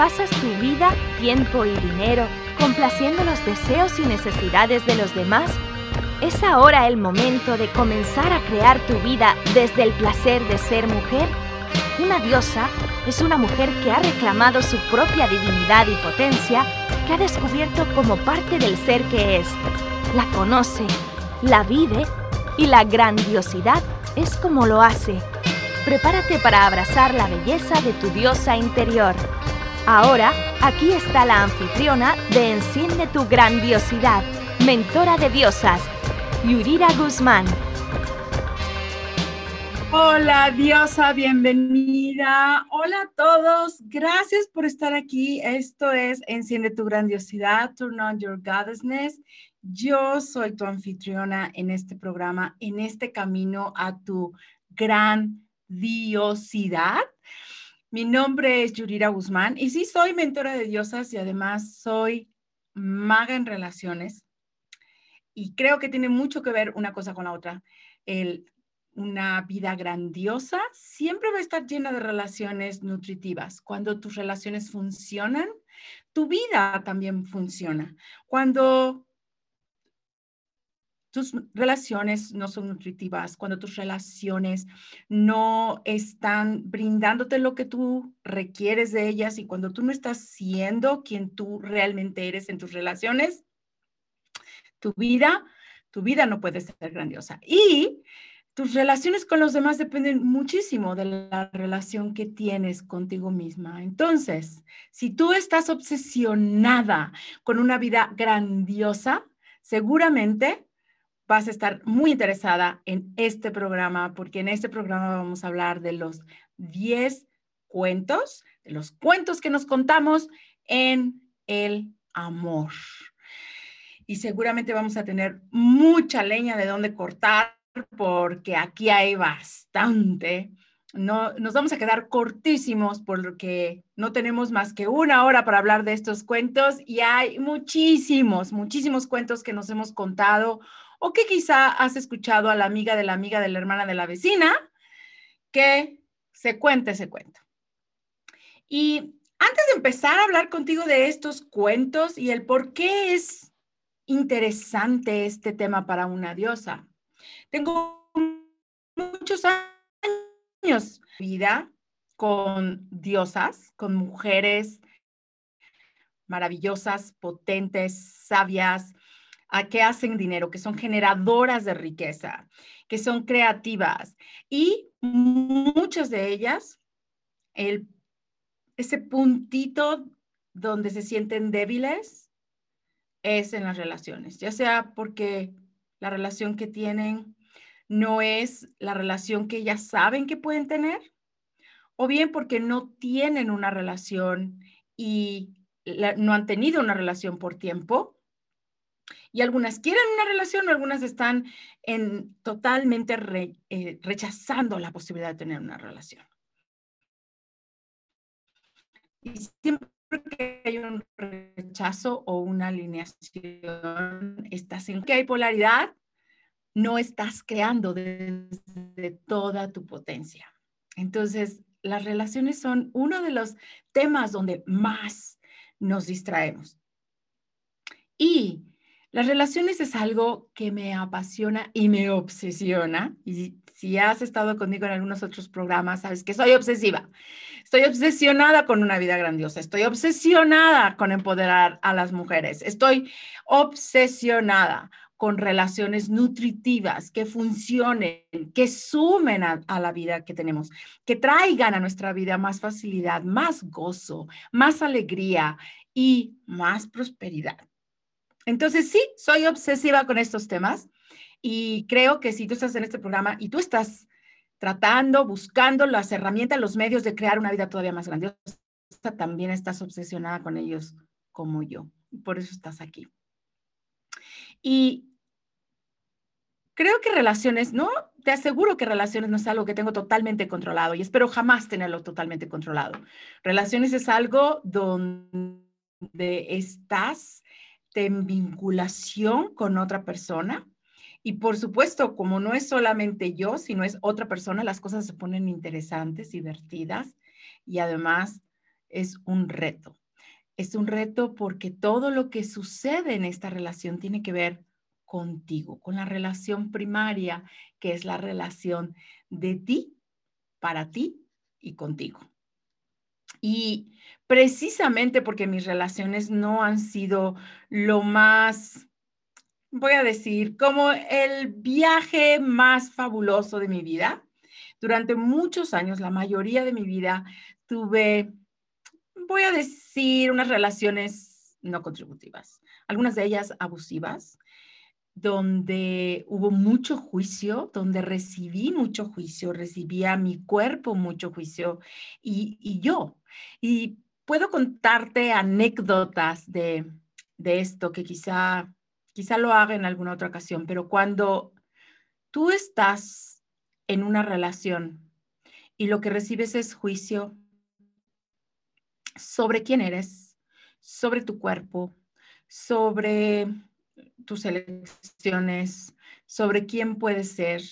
pasas tu vida, tiempo y dinero complaciendo los deseos y necesidades de los demás, ¿es ahora el momento de comenzar a crear tu vida desde el placer de ser mujer? Una diosa es una mujer que ha reclamado su propia divinidad y potencia, que ha descubierto como parte del ser que es. La conoce, la vive y la grandiosidad es como lo hace. Prepárate para abrazar la belleza de tu diosa interior. Ahora, aquí está la anfitriona de Enciende tu grandiosidad, mentora de diosas, Yurira Guzmán. Hola diosa, bienvenida. Hola a todos, gracias por estar aquí. Esto es Enciende tu grandiosidad, Turn on your goddessness. Yo soy tu anfitriona en este programa, en este camino a tu grandiosidad. Mi nombre es Yurira Guzmán y sí soy mentora de diosas y además soy maga en relaciones. Y creo que tiene mucho que ver una cosa con la otra. El, una vida grandiosa siempre va a estar llena de relaciones nutritivas. Cuando tus relaciones funcionan, tu vida también funciona. Cuando tus relaciones no son nutritivas, cuando tus relaciones no están brindándote lo que tú requieres de ellas y cuando tú no estás siendo quien tú realmente eres en tus relaciones, tu vida, tu vida no puede ser grandiosa. Y tus relaciones con los demás dependen muchísimo de la relación que tienes contigo misma. Entonces, si tú estás obsesionada con una vida grandiosa, seguramente vas a estar muy interesada en este programa, porque en este programa vamos a hablar de los 10 cuentos, de los cuentos que nos contamos en el amor. Y seguramente vamos a tener mucha leña de dónde cortar, porque aquí hay bastante. No, nos vamos a quedar cortísimos porque no tenemos más que una hora para hablar de estos cuentos y hay muchísimos, muchísimos cuentos que nos hemos contado o que quizá has escuchado a la amiga de la amiga de la hermana de la vecina que se cuente ese cuento. Y antes de empezar a hablar contigo de estos cuentos y el por qué es interesante este tema para una diosa, tengo muchos años de vida con diosas, con mujeres maravillosas, potentes, sabias, a que hacen dinero, que son generadoras de riqueza, que son creativas. Y muchas de ellas, el, ese puntito donde se sienten débiles es en las relaciones, ya sea porque la relación que tienen no es la relación que ellas saben que pueden tener, o bien porque no tienen una relación y no han tenido una relación por tiempo, y algunas quieren una relación, algunas están en, totalmente eh, rechazando la posibilidad de tener una relación. Y siempre que hay un rechazo o una alineación, estás en que hay polaridad, no estás creando desde toda tu potencia. Entonces, las relaciones son uno de los temas donde más nos distraemos. Y las relaciones es algo que me apasiona y me obsesiona. Y si has estado conmigo en algunos otros programas, sabes que soy obsesiva. Estoy obsesionada con una vida grandiosa. Estoy obsesionada con empoderar a las mujeres. Estoy obsesionada con relaciones nutritivas que funcionen, que sumen a, a, la vida que tenemos, que traigan a nuestra vida más facilidad, más gozo, más alegría y más prosperidad. Entonces, sí, soy obsesiva con estos temas y creo que si tú estás en este programa y tú estás tratando, buscando las herramientas, los medios de crear una vida todavía más grandiosa, también estás obsesionada con ellos como yo. Por eso estás aquí. Y creo que relaciones, ¿no? Te aseguro que relaciones no es algo que tengo totalmente controlado y espero jamás tenerlo totalmente controlado. Relaciones es algo donde estás en vinculación con otra persona. Y por supuesto, como no es solamente yo, sino es otra persona, las cosas se ponen interesantes, divertidas y además es un reto. Es un reto porque todo lo que sucede en esta relación tiene que ver contigo, con la relación primaria, que es la relación de ti, para ti y contigo. Y precisamente porque mis relaciones no han sido lo más, voy a decir, como el viaje más fabuloso de mi vida. Durante muchos años, la mayoría de mi vida, tuve, voy a decir, unas relaciones no contributivas, algunas de ellas abusivas, donde hubo mucho juicio, donde recibí mucho juicio, recibía mi cuerpo mucho juicio y, yo. Y puedo contarte anécdotas de, de esto que quizá, quizá lo haga en alguna otra ocasión, pero cuando tú estás en una relación y lo que recibes es juicio sobre quién eres, sobre tu cuerpo, sobre tus elecciones, sobre quién puedes ser,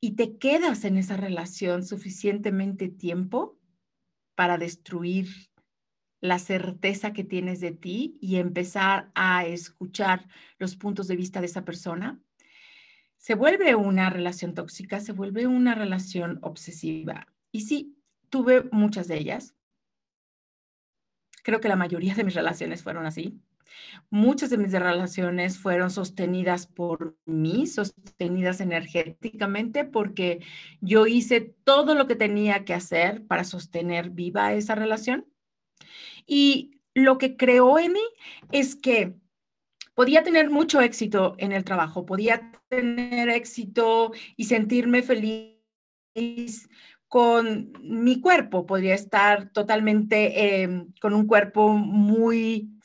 y te quedas en esa relación suficientemente tiempo para destruir la certeza que tienes de ti y empezar a escuchar los puntos de vista de esa persona, se vuelve una relación tóxica, se vuelve una relación obsesiva. Y sí, tuve muchas de ellas. Creo que la mayoría de mis relaciones fueron así. Muchas de mis relaciones fueron sostenidas por mí, sostenidas energéticamente, porque yo hice todo lo que tenía que hacer para sostener viva esa relación. Y lo que creó en mí es que podía tener mucho éxito en el trabajo, podía tener éxito y sentirme feliz con mi cuerpo, podría estar totalmente em, con un cuerpo muy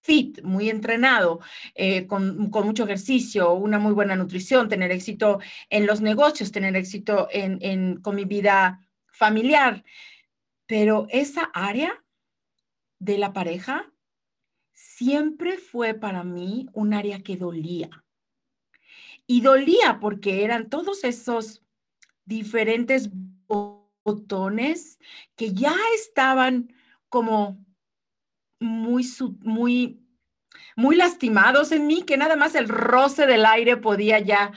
fit, muy entrenado, eh, con, mucho ejercicio, una muy buena nutrición, tener éxito en los negocios, tener éxito en, con mi vida familiar. Pero esa área de la pareja siempre fue para mí un área que dolía. Y dolía porque eran todos esos diferentes botones que ya estaban como muy, muy, muy lastimados en mí, que nada más el roce del aire podía ya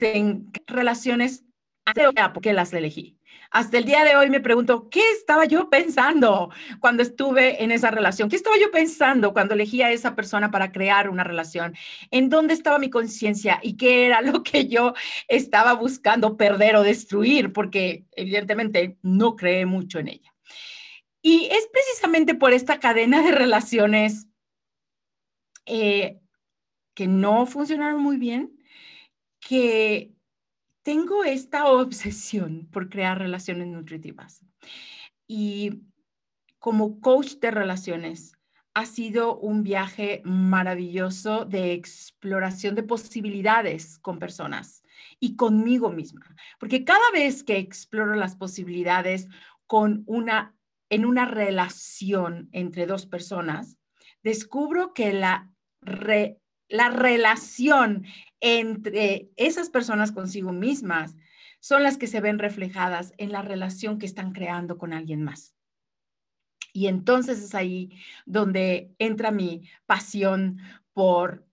en relaciones porque las elegí. Hasta el día de hoy me pregunto, ¿qué estaba yo pensando cuando estuve en esa relación? ¿Qué estaba yo pensando cuando elegí a esa persona para crear una relación? ¿En dónde estaba mi conciencia y qué era lo que yo estaba buscando perder o destruir? Porque evidentemente no creé mucho en ella. Y es precisamente por esta cadena de relaciones eh, que no funcionaron muy bien que tengo esta obsesión por crear relaciones nutritivas. Y como coach de relaciones, ha sido un viaje maravilloso de exploración de posibilidades con personas y conmigo misma, porque cada vez que exploro las posibilidades con una en una relación entre dos personas, descubro que la la relación entre esas personas consigo mismas son las que se ven reflejadas en la relación que están creando con alguien más. Y entonces es ahí donde entra mi pasión por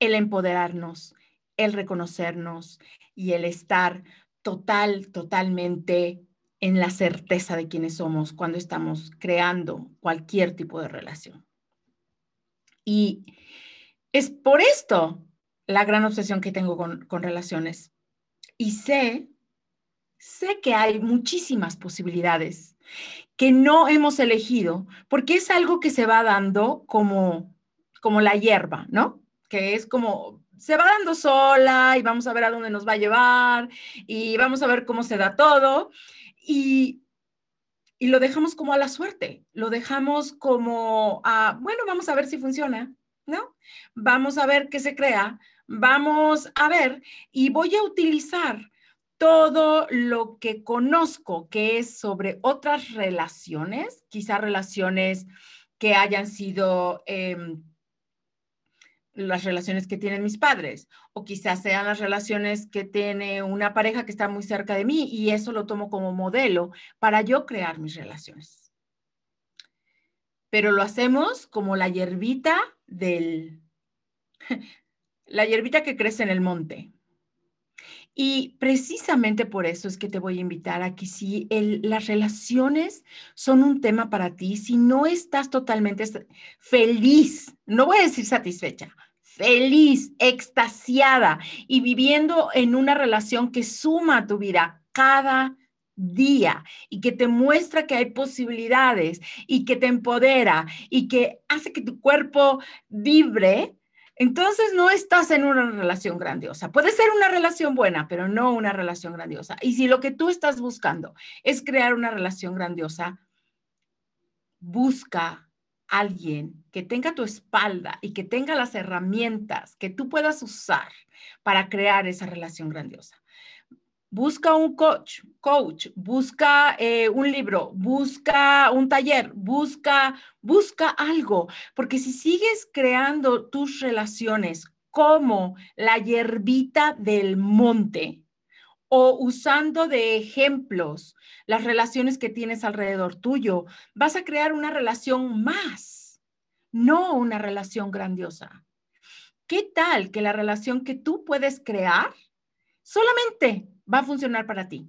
el empoderarnos, el reconocernos y el estar total, totalmente en la certeza de quiénes somos cuando estamos creando cualquier tipo de relación. Y es por esto la gran obsesión que tengo con, relaciones. Y sé, sé que hay muchísimas posibilidades que no hemos elegido, porque es algo que se va dando como, como la hierba, ¿no? Que es como, se va dando sola y vamos a ver a dónde nos va a llevar y vamos a ver cómo se da todo. Y, y lo dejamos como a la suerte, lo dejamos como a, bueno, vamos a ver si funciona. ¿No? Vamos a ver qué se crea, vamos a ver y voy a utilizar todo lo que conozco que es sobre otras relaciones, quizá relaciones que hayan sido em, las relaciones que tienen mis padres o quizás sean las relaciones que tiene una pareja que está muy cerca de mí y eso lo tomo como modelo para yo crear mis relaciones. Pero lo hacemos como la hierbita del, la hierbita que crece en el monte. Y precisamente por eso es que te voy a invitar a que si las relaciones son un tema para ti, si no estás totalmente feliz, no voy a decir satisfecha, feliz, extasiada y viviendo en una relación que suma a tu vida cada día y que te muestra que hay posibilidades y que te empodera y que hace que tu cuerpo vibre, entonces no estás en una relación grandiosa. Puede ser una relación buena, pero no una relación grandiosa. Y si lo que tú estás buscando es crear una relación grandiosa, busca alguien que tenga tu espalda y que tenga las herramientas que tú puedas usar para crear esa relación grandiosa busca un coach, coach, busca eh, un libro, busca un taller, busca, busca algo, porque si sigues creando tus relaciones como la hierbita del monte o usando de ejemplos las relaciones que tienes alrededor tuyo, vas a crear una relación más, no una relación grandiosa. ¿Qué tal que la relación que tú puedes crear solamente va a funcionar para ti.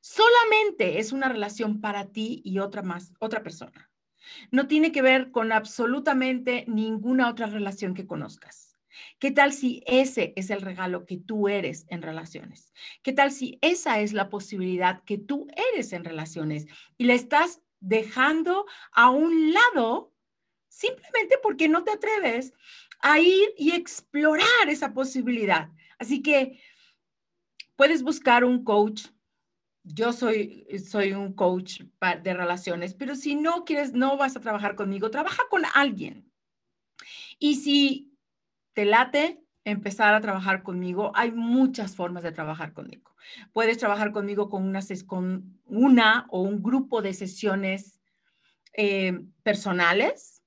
Solamente es una relación para ti y otra más, otra persona. No tiene que ver con absolutamente ninguna otra relación que conozcas. ¿Qué tal si ese es el regalo que tú eres en relaciones? ¿Qué tal si esa es la posibilidad que tú eres en relaciones y la estás dejando a un lado simplemente porque no te atreves a ir y explorar esa posibilidad? Así que puedes buscar un coach. Yo soy, soy un coach de relaciones, pero si no quieres, no vas a trabajar conmigo, trabaja con alguien. Y si te late empezar a trabajar conmigo, hay muchas formas de trabajar conmigo. Puedes trabajar conmigo con una, con una o un grupo de sesiones eh, personales,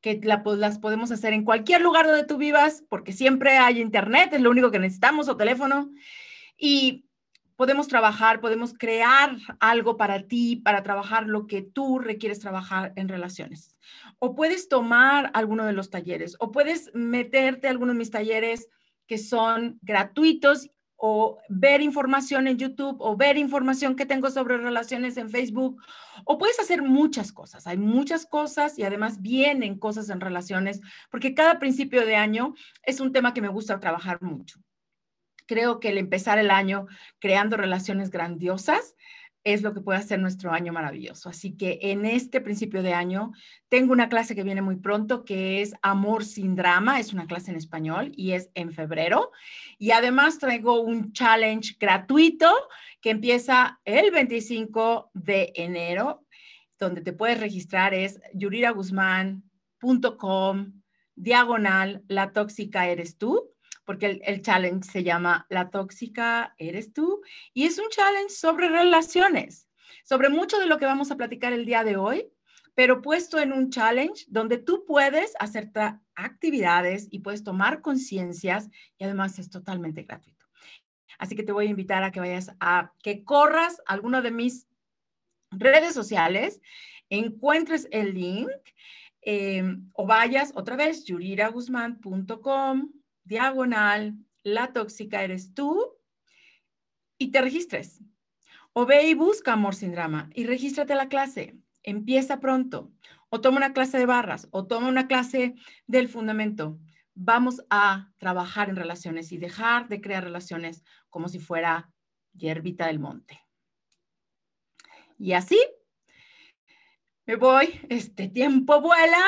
que las podemos hacer en cualquier lugar donde tú vivas, porque siempre hay internet, es lo único que necesitamos, o teléfono y podemos trabajar, podemos crear algo para ti, para trabajar lo que tú requieres trabajar en relaciones. O puedes tomar alguno de los talleres, o puedes meterte a alguno de mis talleres que son gratuitos o ver información en YouTube o ver información que tengo sobre relaciones en Facebook o puedes hacer muchas cosas. Hay muchas cosas y además vienen cosas en relaciones porque cada principio de año es un tema que me gusta trabajar mucho creo que el empezar el año creando relaciones grandiosas es lo que puede hacer nuestro año maravilloso. Así que en este principio de año tengo una clase que viene muy pronto que es Amor sin drama, es una clase en español y es en febrero. Y además traigo un challenge gratuito que empieza el 25 de enero, donde te puedes registrar es yuriraguzmán.com diagonal la tóxica eres tú porque el, challenge se llama La tóxica eres tú y es un challenge sobre relaciones, sobre mucho de lo que vamos a platicar el día de hoy, pero puesto en un challenge donde tú puedes hacer actividades y puedes tomar conciencias y además es totalmente gratuito. Así que te voy a invitar a que vayas a que corras alguna de mis redes sociales, encuentres el link eh, o vayas otra vez, yuriraguzman.com diagonal, la tóxica eres tú, y te registres. O ve y busca Amor sin Drama y regístrate a la clase. Empieza pronto. O toma una clase de barras o toma una clase del fundamento. Vamos a trabajar en relaciones y dejar de crear relaciones como si fuera hierbita del monte. Y así me voy, este tiempo vuela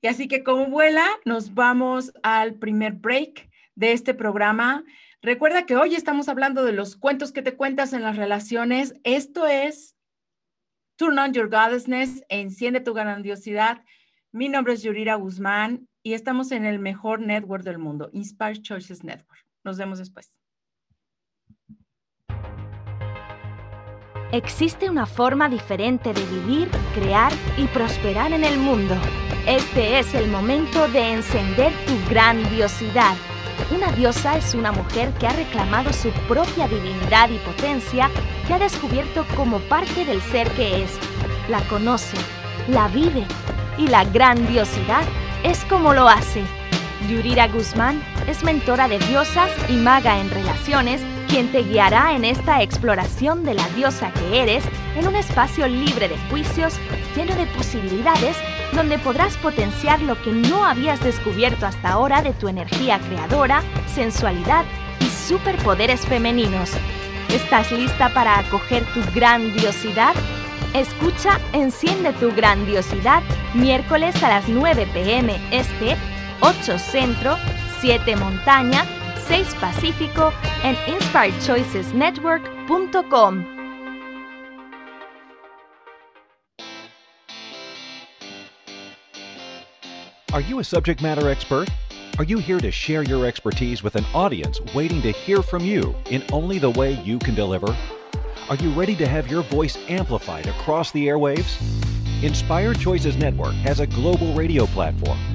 y así que como vuela, nos vamos al primer break de este programa. Recuerda que hoy estamos hablando de los cuentos que te cuentas en las relaciones. Esto es Turn on Your Goddessness, enciende tu grandiosidad. Mi nombre es Yurira Guzmán y estamos en el mejor network del mundo, Inspire Choices Network. Nos vemos después. Existe una forma diferente de vivir, crear y prosperar en el mundo. Este es el momento de encender tu grandiosidad. Una diosa es una mujer que ha reclamado su propia divinidad y potencia, que ha descubierto como parte del ser que es. La conoce, la vive y la grandiosidad es como lo hace. Yurira Guzmán es mentora de diosas y maga en relaciones, quien te guiará en esta exploración de la diosa que eres en un espacio libre de juicios, lleno de posibilidades, donde podrás potenciar lo que no habías descubierto hasta ahora de tu energía creadora, sensualidad y superpoderes femeninos. ¿Estás lista para acoger tu grandiosidad? Escucha Enciende tu grandiosidad miércoles a las 9 pm este, 8 centro, 7 montaña, 6 pacífico en inspiredchoicesnetwork.com. Are you a subject matter expert? Are you here to share your expertise with an audience waiting to hear from you in only the way you can deliver? Are you ready to have your voice amplified across the airwaves? Inspired Choices Network has a global radio platform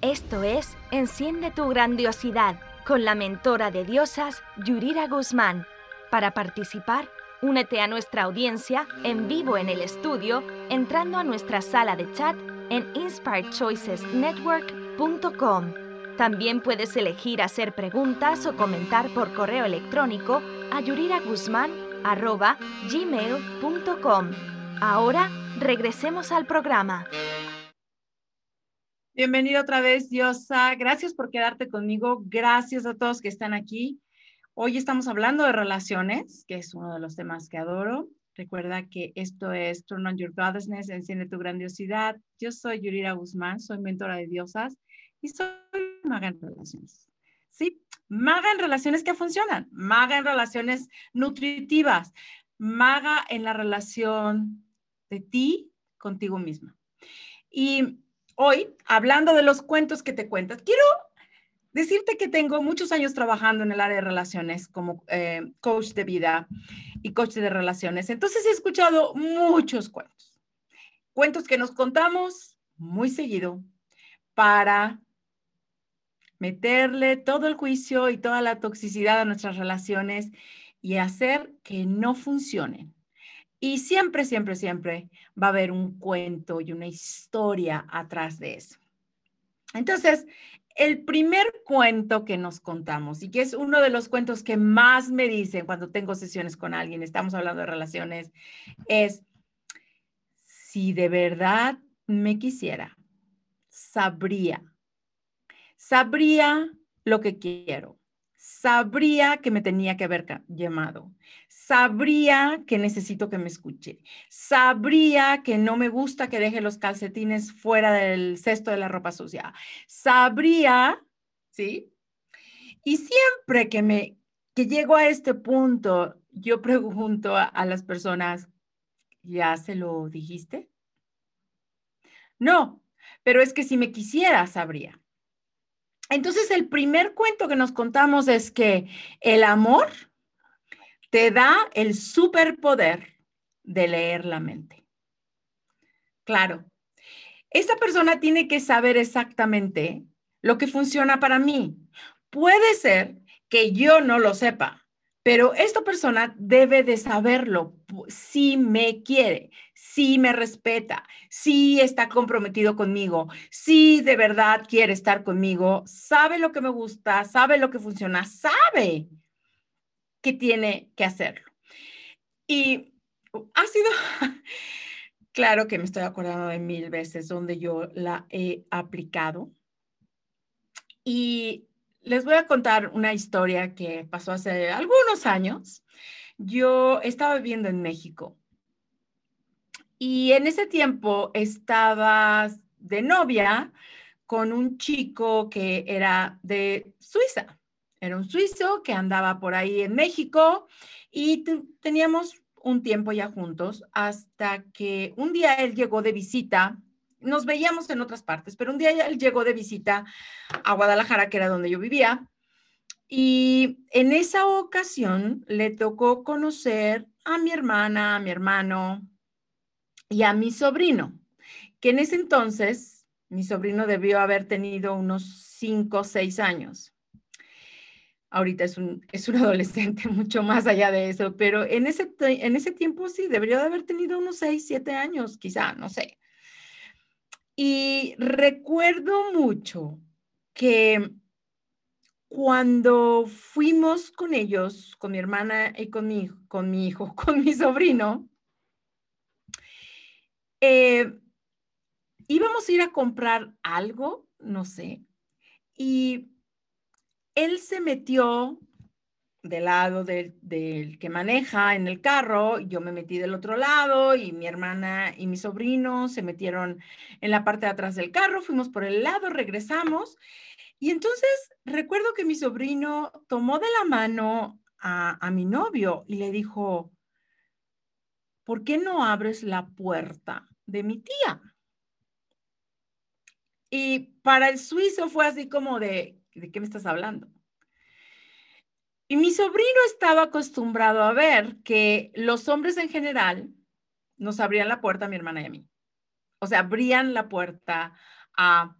Esto es Enciende tu grandiosidad con la mentora de diosas Yurira Guzmán. Para participar, únete a nuestra audiencia en vivo en el estudio entrando a nuestra sala de chat en inspiredchoicesnetwork.com. También puedes elegir hacer preguntas o comentar por correo electrónico a Yurira Guzmán arroba gmail.com. Ahora regresemos al programa. Bienvenido otra vez, Diosa. Gracias por quedarte conmigo. Gracias a todos que están aquí. Hoy estamos hablando de relaciones, que es uno de los temas que adoro. Recuerda que esto es Turn on Your Goddessness, Enciende tu Grandiosidad. Yo soy Yurira Guzmán, soy mentora de diosas y soy maga en relaciones. Sí, maga en relaciones que funcionan, maga en relaciones nutritivas, maga en la relación de ti contigo misma. Y hoy, hablando de los cuentos que te cuentas, quiero decirte que tengo muchos años trabajando en el área de relaciones como eh, coach de vida y coach de relaciones. Entonces he escuchado muchos cuentos, cuentos que nos contamos muy seguido para meterle todo el juicio y toda la toxicidad a nuestras relaciones y hacer que no funcionen. Y siempre, siempre, siempre va a haber un cuento y una historia atrás de eso. Entonces, el primer cuento que nos contamos y que es uno de los cuentos que más me dicen cuando tengo sesiones con alguien, estamos hablando de relaciones, es, si de verdad me quisiera, sabría sabría lo que quiero, sabría que me tenía que haber llamado, sabría que necesito que me escuche, sabría que no me gusta que deje los calcetines fuera del cesto de la ropa sucia, sabría, ¿sí? Y siempre que me que llego a este punto, yo pregunto a, a las personas, ¿ya se lo dijiste? No, pero es que si me quisiera, sabría. Entonces, el primer cuento que nos contamos es que el amor te da el superpoder de leer la mente. Claro, esta persona tiene que saber exactamente lo que funciona para mí. Puede ser que yo no lo sepa, pero esta persona debe de saberlo si me quiere, si me respeta, si está comprometido conmigo, si de verdad quiere estar conmigo, sabe lo que me gusta, sabe lo que funciona, sabe tiene que hacerlo. Y ha sido, claro que me estoy acordando de mil veces donde yo la he aplicado. Y les voy a contar una historia que pasó hace algunos años. Yo estaba viviendo en México y en ese tiempo estaba de novia con un chico que era de Suiza. Era un suizo que andaba por ahí en México y teníamos un tiempo ya juntos hasta que un día él llegó de visita. Nos veíamos en otras partes, pero un día él llegó de visita a Guadalajara, que era donde yo vivía. Y en esa ocasión le tocó conocer a mi hermana, a mi hermano y a mi sobrino, que en ese entonces mi sobrino debió haber tenido unos cinco o seis años ahorita es un, es un adolescente mucho más allá de eso, pero en ese, en ese tiempo sí, debería de haber tenido unos 6, 7 años, quizá, no sé. Y recuerdo mucho que cuando fuimos con ellos, con mi hermana y con mi, con mi hijo, con mi sobrino, eh, íbamos a ir a comprar algo, no sé, y él se metió del lado del, que maneja en el carro, yo me metí del otro lado y mi hermana y mi sobrino se metieron en la parte de atrás del carro, fuimos por el lado, regresamos y entonces recuerdo que mi sobrino tomó de la mano a, a mi novio y le dijo, ¿por qué no abres la puerta de mi tía? Y para el suizo fue así como de, ¿de qué me estás hablando? Y mi sobrino estaba acostumbrado a ver que los hombres en general nos abrían la puerta a mi hermana y a mí. O sea, abrían la puerta a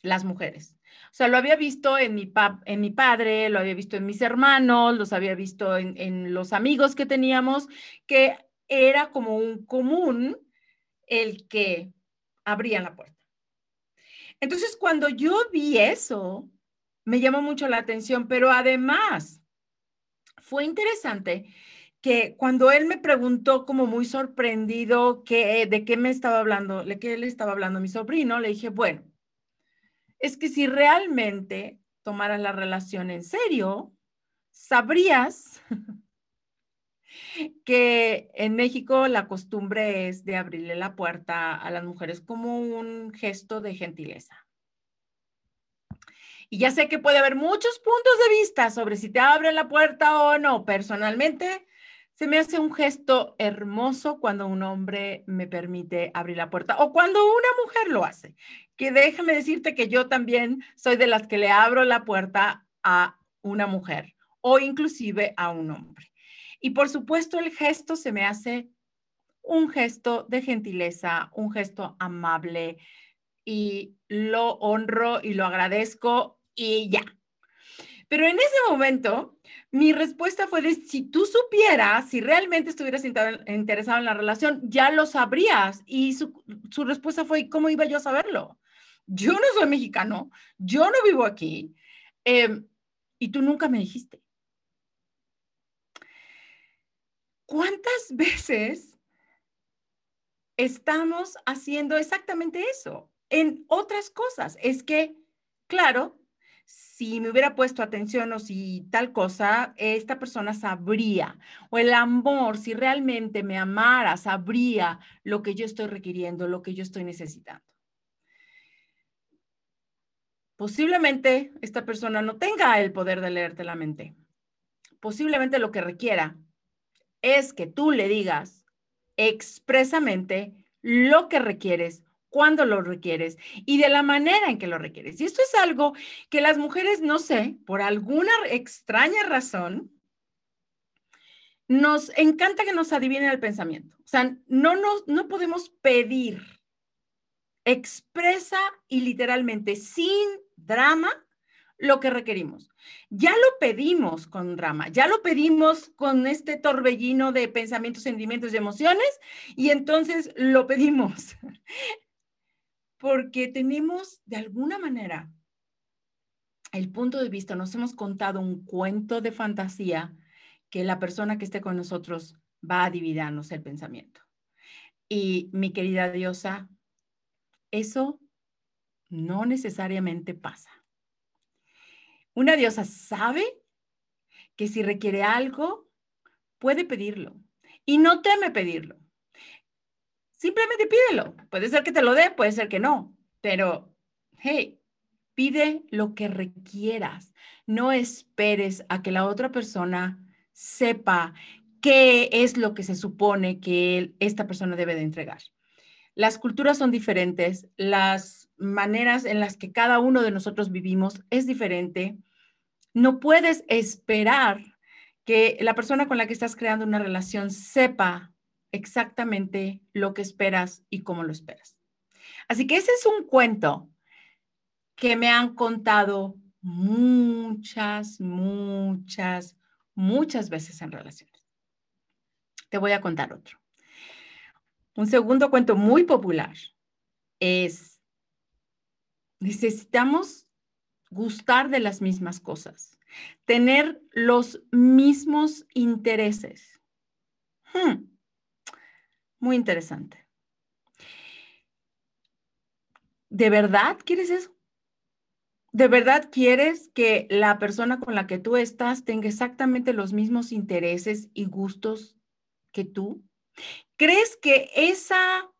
las mujeres. O sea, lo había visto en mi, en mi padre, lo había visto en mis hermanos, los había visto en, en los amigos que teníamos, que era como un común el que abrían la puerta. Entonces, cuando yo vi eso, me llamó mucho la atención, pero además fue interesante que cuando él me preguntó como muy sorprendido que, de qué me estaba hablando, de qué le estaba hablando mi sobrino, le dije, bueno, es que si realmente tomaras la relación en serio, sabrías que en México la costumbre es de abrirle la puerta a las mujeres como un gesto de gentileza. Y ya sé que puede haber muchos puntos de vista sobre si te abren la puerta o no. Personalmente, se me hace un gesto hermoso cuando un hombre me permite abrir la puerta o cuando una mujer lo hace. Que déjame decirte que yo también soy de las que le abro la puerta a una mujer o inclusive a un hombre. Y por supuesto, el gesto se me hace un gesto de gentileza, un gesto amable y lo honro y lo agradezco y ya. Pero en ese momento, mi respuesta fue de, si tú supieras, si realmente estuvieras interesado en la relación, ya lo sabrías. Y su, respuesta fue, ¿cómo iba yo a saberlo? Yo no soy mexicano, yo no vivo aquí, em, y tú nunca me dijiste. ¿Cuántas veces estamos haciendo exactamente eso en otras cosas? Es que, claro, si me hubiera puesto atención o si tal cosa, esta persona sabría, o el amor, si realmente me amara, sabría lo que yo estoy requiriendo, lo que yo estoy necesitando. Posiblemente esta persona no tenga el poder de leerte la mente. Posiblemente lo que requiera es que tú le digas expresamente lo que requieres cuándo lo requieres y de la manera en que lo requieres. Y esto es algo que las mujeres, no sé, por alguna extraña razón, nos encanta que nos adivinen el pensamiento. O sea, no, no podemos pedir expresa y literalmente sin drama lo que requerimos. Ya lo pedimos con drama, ya lo pedimos con este torbellino de pensamientos, sentimientos y emociones y entonces lo pedimos porque tenemos de alguna manera el punto de vista, nos hemos contado un cuento de fantasía que la persona que esté con nosotros va a adivinarnos el pensamiento. Y mi querida diosa, eso no necesariamente pasa. Una diosa sabe que si requiere algo, puede pedirlo y no teme pedirlo. Simplemente pídelo. Puede ser que te lo dé, puede ser que no, pero hey, Pide lo que requieras. No esperes a que la otra persona sepa qué es lo que se supone que esta persona debe de entregar. Las culturas son diferentes, las maneras en las que cada uno de nosotros vivimos es diferente. No puedes esperar que la persona con la que estás creando una relación sepa exactamente lo que esperas y cómo lo esperas. Así que ese es un cuento que me han contado muchas, muchas, muchas veces en relaciones. Te voy a contar otro. Un segundo cuento muy popular es, necesitamos gustar de las mismas cosas, tener los mismos intereses. Hmm, muy interesante. ¿De verdad quieres eso? ¿De verdad quieres que la persona con la que tú estás tenga exactamente los mismos intereses y gustos que tú? ¿Crees que esa,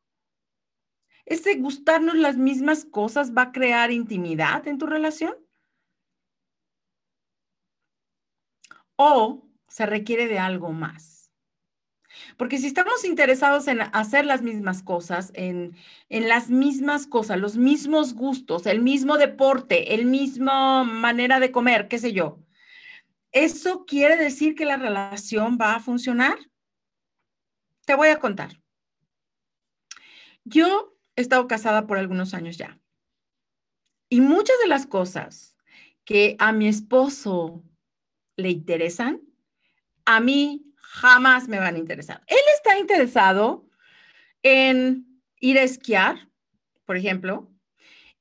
ese gustarnos las mismas cosas va a crear intimidad en tu relación? ¿O se requiere de algo más? Porque si estamos interesados en hacer las mismas cosas, en, en, las mismas cosas, los mismos gustos, el mismo deporte, el mismo manera de comer, qué sé yo, ¿eso quiere decir que la relación va a funcionar? Te voy a contar. Yo he estado casada por algunos años ya. Y muchas de las cosas que a mi esposo le interesan, a mí jamás me van a interesar. Él está interesado en ir a esquiar, por ejemplo,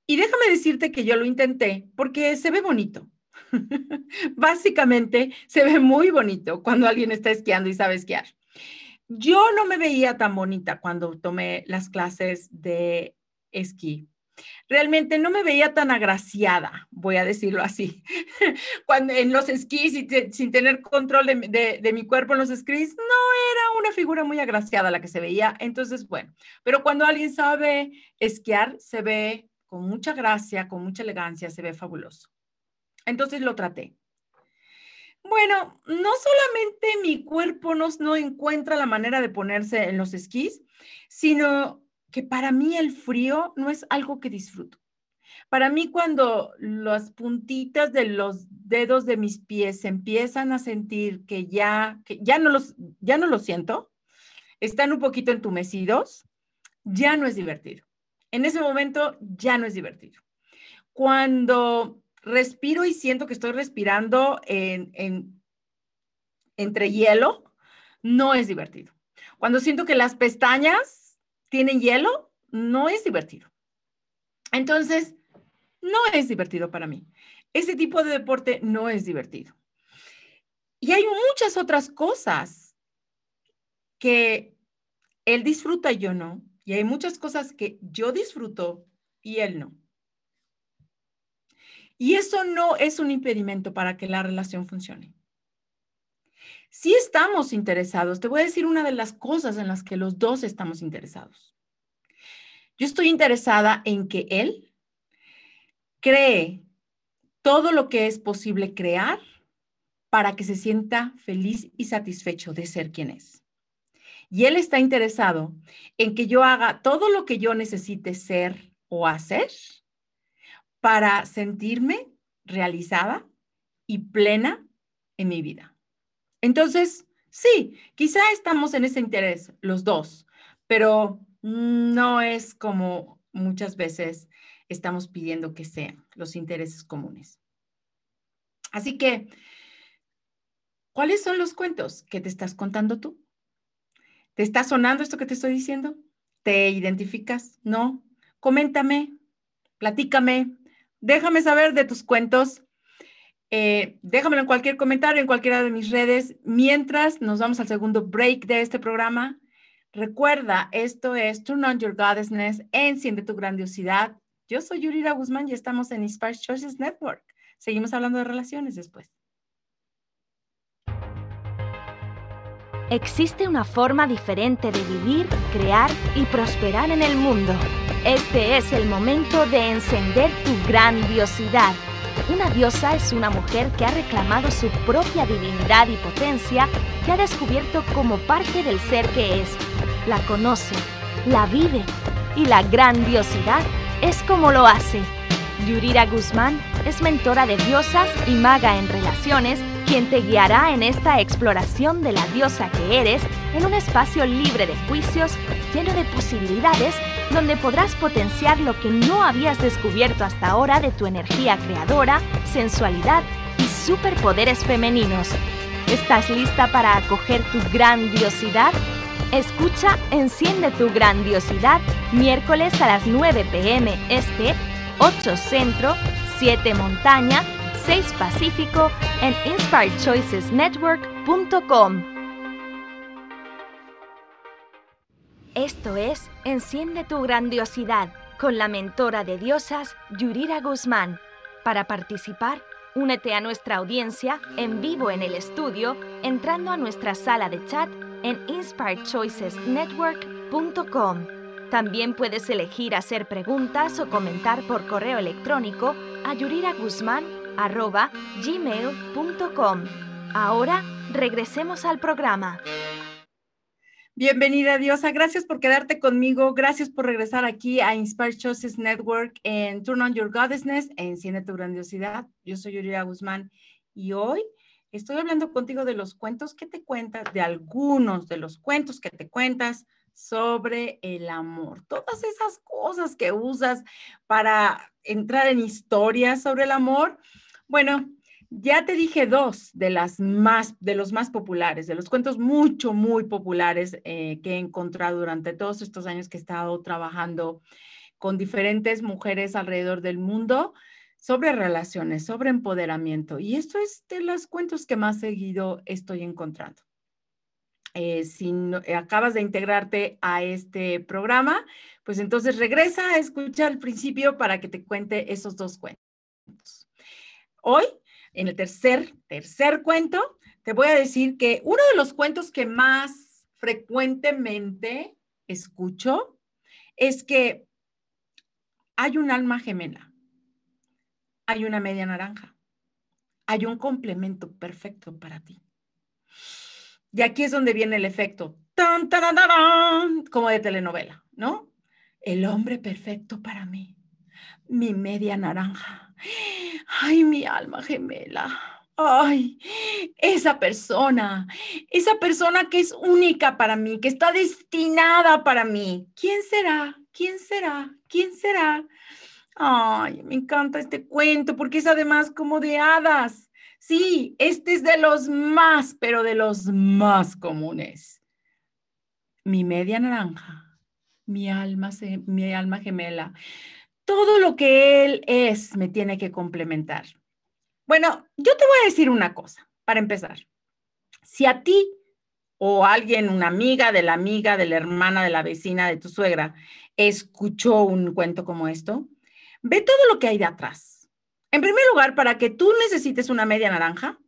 y déjame decirte que yo lo intenté porque se ve bonito. Básicamente se ve muy bonito cuando alguien está esquiando y sabe esquiar. Yo no me veía tan bonita cuando tomé las clases de esquí. Realmente no me veía tan agraciada, voy a decirlo así. Cuando en los esquís, sin tener control de, mi cuerpo en los esquís, no era una figura muy agraciada la que se veía. Entonces, bueno, pero cuando alguien sabe esquiar, se ve con mucha gracia, con mucha elegancia, se ve fabuloso. Entonces lo traté. Bueno, no solamente mi cuerpo no, no encuentra la manera de ponerse en los esquís, sino que para mí el frío no es algo que disfruto. Para mí cuando las puntitas de los dedos de mis pies empiezan a sentir que ya, que ya, no los, ya no los siento, están un poquito entumecidos, ya no es divertido. En ese momento ya no es divertido. Cuando respiro y siento que estoy respirando en, entre hielo, no es divertido. Cuando siento que las pestañas tienen hielo, no es divertido. Entonces, no es divertido para mí. Ese tipo de deporte no es divertido. Y hay muchas otras cosas que él disfruta y yo no. Y hay muchas cosas que yo disfruto y él no. Y eso no es un impedimento para que la relación funcione. Si estamos interesados, te voy a decir una de las cosas en las que los dos estamos interesados. Yo estoy interesada en que él cree todo lo que es posible crear para que se sienta feliz y satisfecho de ser quien es. Y él está interesado en que yo haga todo lo que yo necesite ser o hacer para sentirme realizada y plena en mi vida. Entonces, sí, quizá estamos en ese interés los dos, pero no es como muchas veces estamos pidiendo que sean los intereses comunes. Así que, ¿cuáles son los cuentos que te estás contando tú? ¿Te está sonando esto que te estoy diciendo? ¿Te identificas? ¿No? Coméntame, platícame, déjame saber de tus cuentos. Eh, déjamelo en cualquier comentario, en cualquiera de mis redes. Mientras nos vamos al segundo break de este programa, recuerda, esto es Turn on Your Goddessness, enciende tu grandiosidad. Yo soy Yurira Guzmán y estamos en Inspire Choices Network. Seguimos hablando de relaciones después. Existe una forma diferente de vivir, crear y prosperar en el mundo. Este es el momento de encender tu grandiosidad. Una diosa es una mujer que ha reclamado su propia divinidad y potencia, que ha descubierto como parte del ser que es. La conoce, la vive y la grandiosidad es como lo hace. Yurira Guzmán es mentora de diosas y maga en relaciones, quien te guiará en esta exploración de la diosa que eres en un espacio libre de juicios, lleno de posibilidades, donde podrás potenciar lo que no habías descubierto hasta ahora de tu energía creadora, sensualidad y superpoderes femeninos. ¿Estás lista para acoger tu grandiosidad? Escucha Enciende tu grandiosidad miércoles a las 9 pm este 8 Centro, 7 Montaña, 6 Pacífico en inspiredchoicesnetwork.com. Esto es Enciende tu grandiosidad con la mentora de diosas Yurira Guzmán. Para participar, únete a nuestra audiencia en vivo en el estudio entrando a nuestra sala de chat en inspiredchoicesnetwork.com. También puedes elegir hacer preguntas o comentar por correo electrónico a yuriraguzman.gmail.com. Ahora regresemos al programa. Bienvenida, Diosa. Gracias por quedarte conmigo. Gracias por regresar aquí a Inspired Choices Network en Turn on Your Goddessness, Enciende tu Grandiosidad. Yo soy Yurira Guzmán y hoy estoy hablando contigo de los cuentos que te cuentas, de algunos de los cuentos que te cuentas sobre el amor. Todas esas cosas que usas para entrar en historias sobre el amor. Bueno, ya te dije dos de las más, de los más populares, de los cuentos mucho, muy populares eh, que he encontrado durante todos estos años que he estado trabajando con diferentes mujeres alrededor del mundo sobre relaciones, sobre empoderamiento. Y esto es de los cuentos que más seguido estoy encontrando. Eh, si acabas de integrarte a este programa, pues entonces regresa a escuchar el principio para que te cuente esos dos cuentos. Hoy, en el tercer, tercer cuento, te voy a decir que uno de los cuentos que más frecuentemente escucho es que hay un alma gemela, hay una media naranja, hay un complemento perfecto para ti. Y aquí es donde viene el efecto, tan, como de telenovela, ¿no? El hombre perfecto para mí, mi media naranja, ay, mi alma gemela. Ay, esa persona, esa persona que es única para mí, que está destinada para mí. ¿Quién será? ¿Quién será? ¿Quién será? Ay, me encanta este cuento porque es además como de hadas. Sí, este es de los más, pero de los más comunes. Mi media naranja, mi alma, mi alma gemela. Todo lo que él es me tiene que complementar. Bueno, yo te voy a decir una cosa, para empezar. Si a ti o alguien, una amiga de la amiga, de la hermana, de la vecina, de tu suegra, escuchó un cuento como esto, ve todo lo que hay de atrás en primer lugar, para que tú necesites una media naranja,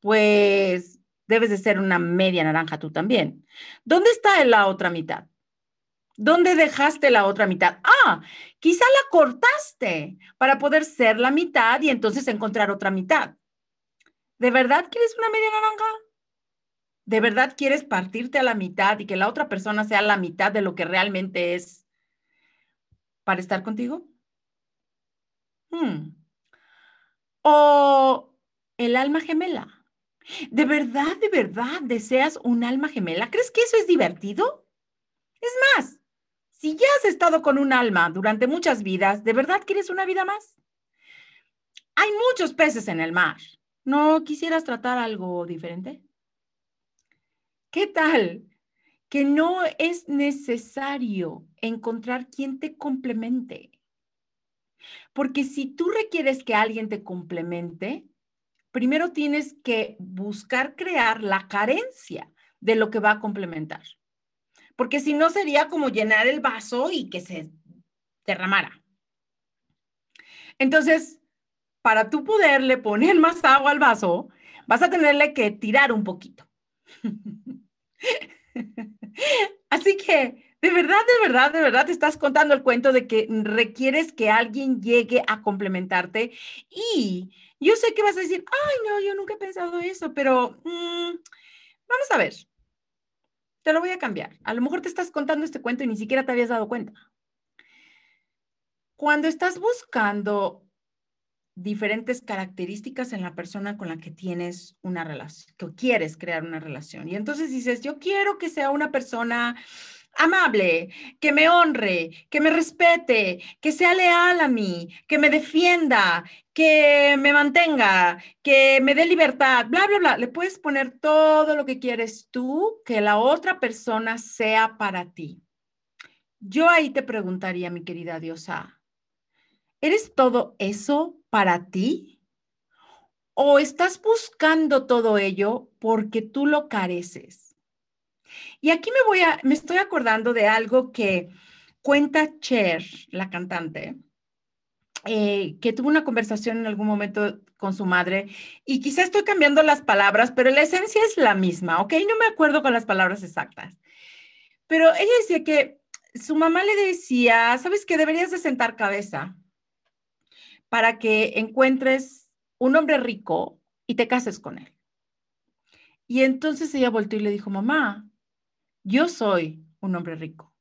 pues debes de ser una media naranja tú también. ¿Dónde está la otra mitad? ¿Dónde dejaste la otra mitad? Ah, quizá la cortaste para poder ser la mitad y entonces encontrar otra mitad. ¿De verdad quieres una media naranja? ¿De verdad quieres partirte a la mitad y que la otra persona sea la mitad de lo que realmente es para estar contigo? Hmm o el alma gemela. ¿De verdad, de verdad deseas un alma gemela? ¿Crees que eso es divertido? Es más, si ya has estado con un alma durante muchas vidas, ¿de verdad quieres una vida más? Hay muchos peces en el mar. ¿No quisieras tratar algo diferente? ¿Qué tal que no es necesario encontrar quien te complemente? Porque si tú requieres que alguien te complemente, primero tienes que buscar crear la carencia de lo que va a complementar. Porque si no sería como llenar el vaso y que se derramara. Entonces, para tú poderle poner más agua al vaso, vas a tenerle que tirar un poquito. Así que, de verdad, de verdad, de verdad, te estás contando el cuento de que requieres que alguien llegue a complementarte. Y yo sé que vas a decir, ay, no, yo nunca he pensado eso, pero mm, vamos a ver. Te lo voy a cambiar. A lo mejor te estás contando este cuento y ni siquiera te habías dado cuenta. Cuando estás buscando diferentes características en la persona con la que tienes una relación, que quieres crear una relación. Y entonces dices, yo quiero que sea una persona amable, que me honre, que me respete, que sea leal a mí, que me defienda, que me mantenga, que me dé libertad, bla, bla, bla. Le puedes poner todo lo que quieres tú, que la otra persona sea para ti. Yo ahí te preguntaría, mi querida diosa, ¿eres todo eso para ti? ¿O estás buscando todo ello porque tú lo careces? Y aquí me voy a, me estoy acordando de algo que cuenta Cher, la cantante, eh, que tuvo una conversación en algún momento con su madre y quizá estoy cambiando las palabras, pero la esencia es la misma, ¿ok? No me acuerdo con las palabras exactas. Pero ella decía que su mamá le decía, ¿sabes qué? Deberías de sentar cabeza para que encuentres un hombre rico y te cases con él. Y entonces ella volteó y le dijo, mamá, yo soy un hombre rico.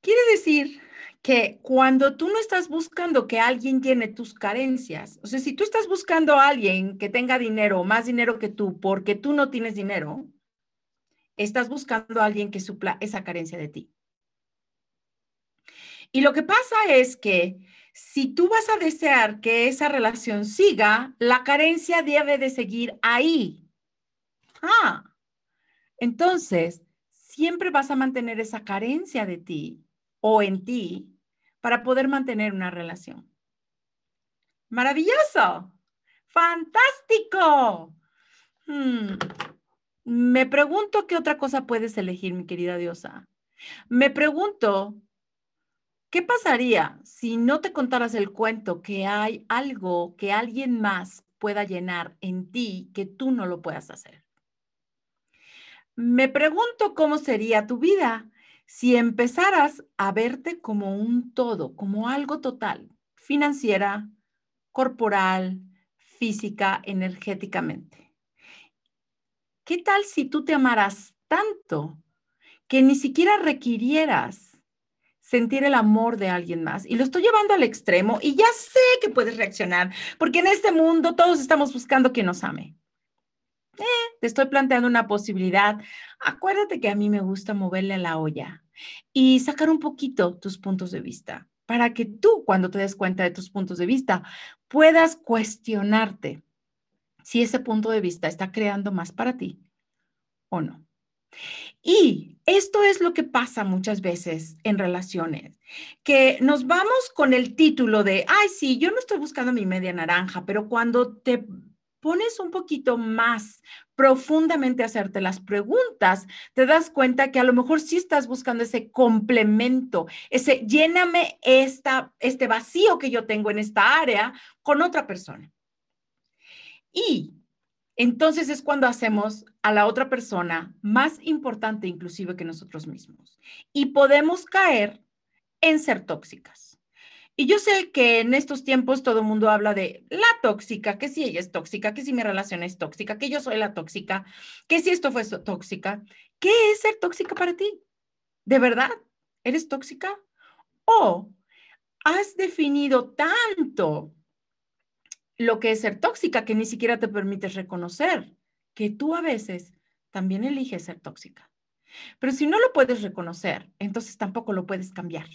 Quiere decir que cuando tú no estás buscando que alguien llene tus carencias, o sea, si tú estás buscando a alguien que tenga dinero o más dinero que tú porque tú no tienes dinero, estás buscando a alguien que supla esa carencia de ti. Y lo que pasa es que si tú vas a desear que esa relación siga, la carencia debe de seguir ahí. Ah, entonces, siempre vas a mantener esa carencia de ti o en ti para poder mantener una relación. Maravilloso, fantástico. Hmm. Me pregunto qué otra cosa puedes elegir, mi querida diosa. Me pregunto ¿Qué pasaría si no te contaras el cuento que hay algo que alguien más pueda llenar en ti que tú no lo puedas hacer? Me pregunto cómo sería tu vida si empezaras a verte como un todo, como algo total, financiera, corporal, física, energéticamente. ¿Qué tal si tú te amaras tanto que ni siquiera requirieras sentir el amor de alguien más. Y lo estoy llevando al extremo y ya sé que puedes reaccionar, porque en este mundo todos estamos buscando quien nos ame. Eh, te estoy planteando una posibilidad. Acuérdate que a mí me gusta moverle la olla y sacar un poquito tus puntos de vista para que tú, cuando te des cuenta de tus puntos de vista, puedas cuestionarte si ese punto de vista está creando más para ti o no. Y esto es lo que pasa muchas veces en relaciones, que nos vamos con el título de, ay, sí, yo no estoy buscando mi media naranja, pero cuando te pones un poquito más profundamente a hacerte las preguntas, te das cuenta que a lo mejor sí estás buscando ese complemento, ese lléname esta, este vacío que yo tengo en esta área con otra persona. Y entonces es cuando hacemos a la otra persona más importante inclusive que nosotros mismos. Y podemos caer en ser tóxicas. Y yo sé que en estos tiempos todo el mundo habla de la tóxica, que si ella es tóxica, que si mi relación es tóxica, que yo soy la tóxica, que si esto fue tóxica. ¿Qué es ser tóxica para ti? ¿De verdad? ¿Eres tóxica? ¿O has definido tanto lo que es ser tóxica, que ni siquiera te permites reconocer que tú a veces también eliges ser tóxica. Pero si no lo puedes reconocer, entonces tampoco lo puedes cambiar.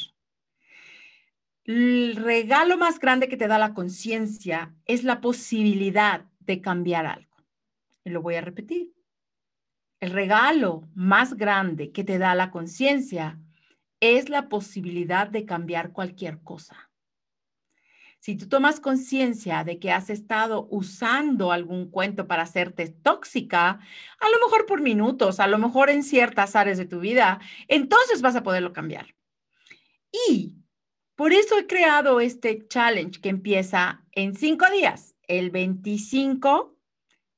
El regalo más grande que te da la conciencia es la posibilidad de cambiar algo. Y lo voy a repetir. El regalo más grande que te da la conciencia es la posibilidad de cambiar cualquier cosa. Si tú tomas conciencia de que has estado usando algún cuento para hacerte tóxica, a lo mejor por minutos, a lo mejor en ciertas áreas de tu vida, entonces vas a poderlo cambiar. Y por eso he creado este challenge que empieza en cinco días, el 25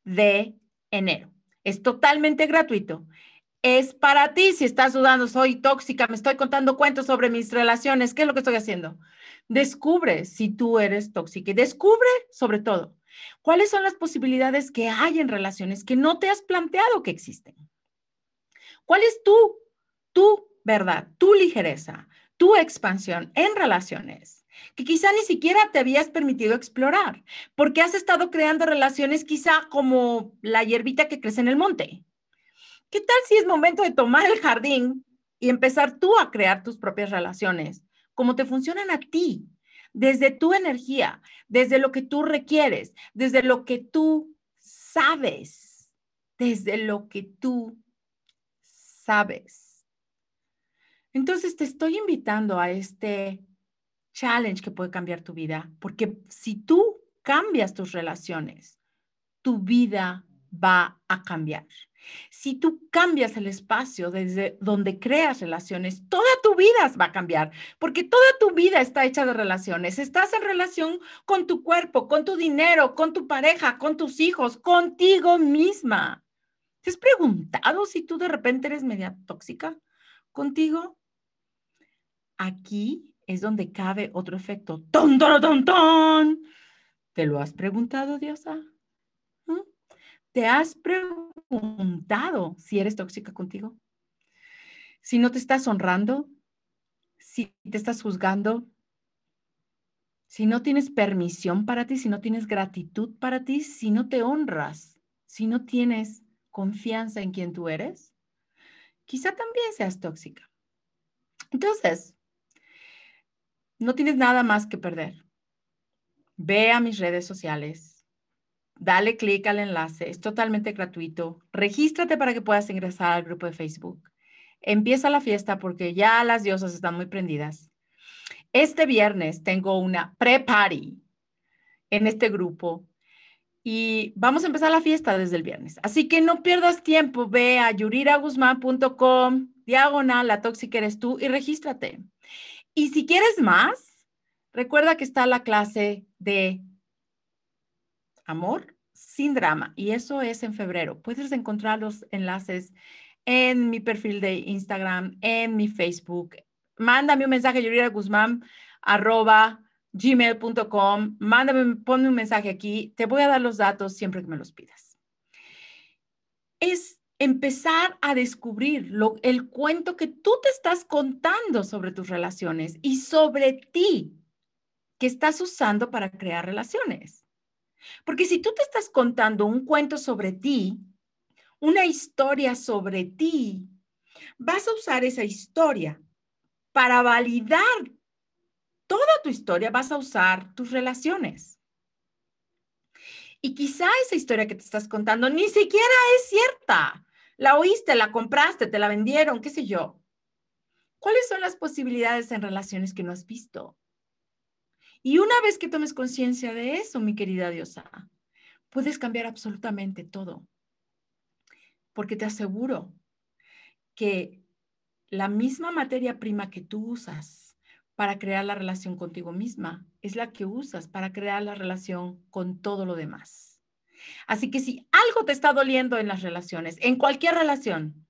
de enero. Es totalmente gratuito. Es para ti si estás dudando, soy tóxica, me estoy contando cuentos sobre mis relaciones, ¿qué es lo que estoy haciendo? Descubre si tú eres tóxica y descubre sobre todo cuáles son las posibilidades que hay en relaciones que no te has planteado que existen. ¿Cuál es tu, tu verdad, tu ligereza, tu expansión en relaciones? que quizá ni siquiera te habías permitido explorar, porque has estado creando relaciones quizá como la hierbita que crece en el monte. ¿Qué tal si es momento de tomar el jardín y empezar tú a crear tus propias relaciones, como te funcionan a ti, desde tu energía, desde lo que tú requieres, desde lo que tú sabes, desde lo que tú sabes? Entonces te estoy invitando a este challenge que puede cambiar tu vida, porque si tú cambias tus relaciones, tu vida va a cambiar. Si tú cambias el espacio desde donde creas relaciones, toda tu vida va a cambiar, porque toda tu vida está hecha de relaciones. Estás en relación con tu cuerpo, con tu dinero, con tu pareja, con tus hijos, contigo misma. ¿Te has preguntado si tú de repente eres media tóxica contigo? Aquí es donde cabe otro efecto. ¡Ton, ton! ¿Te lo has preguntado, Diosa? ¿Mm? ¿Te has preguntado si eres tóxica contigo? Si no te estás honrando, si te estás juzgando, si no tienes permisión para ti, si no tienes gratitud para ti, si no te honras, si no tienes confianza en quien tú eres, quizá también seas tóxica. Entonces, no tienes nada más que perder. Ve a mis redes sociales, dale clic al enlace, es totalmente gratuito. Regístrate para que puedas ingresar al grupo de Facebook. Empieza la fiesta porque ya las diosas están muy prendidas. Este viernes tengo una pre-party en este grupo y vamos a empezar la fiesta desde el viernes. Así que no pierdas tiempo, ve a yuriraguzman.com, diagonal, la tóxica eres tú y regístrate. Y si quieres más, recuerda que está la clase de amor sin drama y eso es en febrero. Puedes encontrar los enlaces en mi perfil de Instagram, en mi Facebook. Mándame un mensaje, Yurira Guzmán, arroba gmail.com. Mándame, ponme un mensaje aquí. Te voy a dar los datos siempre que me los pidas. Es empezar a descubrir el cuento que tú te estás contando sobre tus relaciones y sobre ti que estás usando para crear relaciones. Porque si tú te estás contando un cuento sobre ti, una historia sobre ti, vas a usar esa historia para validar toda tu historia, vas a usar tus relaciones. Y quizá esa historia que te estás contando ni siquiera es cierta. La oíste, la compraste, te la vendieron, qué sé yo. ¿Cuáles son las posibilidades en relaciones que no has visto? Y una vez que tomes conciencia de eso, mi querida diosa, puedes cambiar absolutamente todo. Porque te aseguro que la misma materia prima que tú usas para crear la relación contigo misma es la que usas para crear la relación con todo lo demás. Así que si algo te está doliendo en las relaciones, en cualquier relación,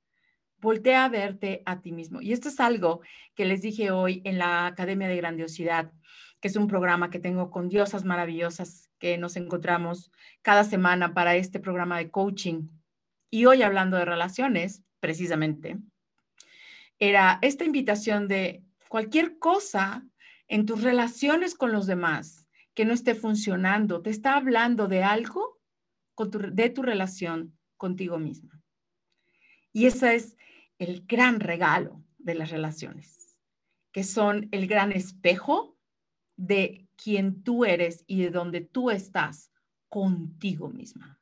voltea a verte a ti mismo. Y esto es algo que les dije hoy en la Academia de Grandiosidad, que es un programa que tengo con diosas maravillosas que nos encontramos cada semana para este programa de coaching. Y hoy hablando de relaciones, precisamente, era esta invitación de cualquier cosa en tus relaciones con los demás que no esté funcionando, te está hablando de algo de tu relación contigo misma. Y ese es el gran regalo de las relaciones, que son el gran espejo de quien tú eres y de donde tú estás contigo misma.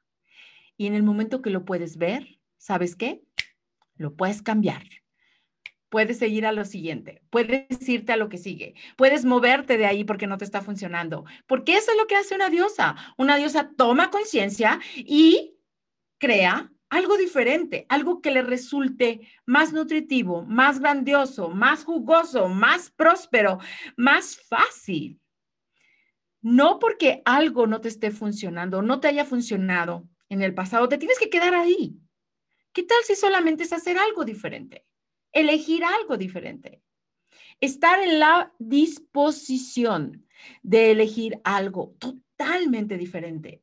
Y en el momento que lo puedes ver, ¿sabes qué? Lo puedes cambiar. Puedes seguir a lo siguiente, puedes irte a lo que sigue, puedes moverte de ahí porque no te está funcionando, porque eso es lo que hace una diosa. Una diosa toma conciencia y crea algo diferente, algo que le resulte más nutritivo, más grandioso, más jugoso, más próspero, más fácil. No porque algo no te esté funcionando, no te haya funcionado en el pasado, te tienes que quedar ahí. ¿Qué tal si solamente es hacer algo diferente? Elegir algo diferente. Estar en la disposición de elegir algo totalmente diferente.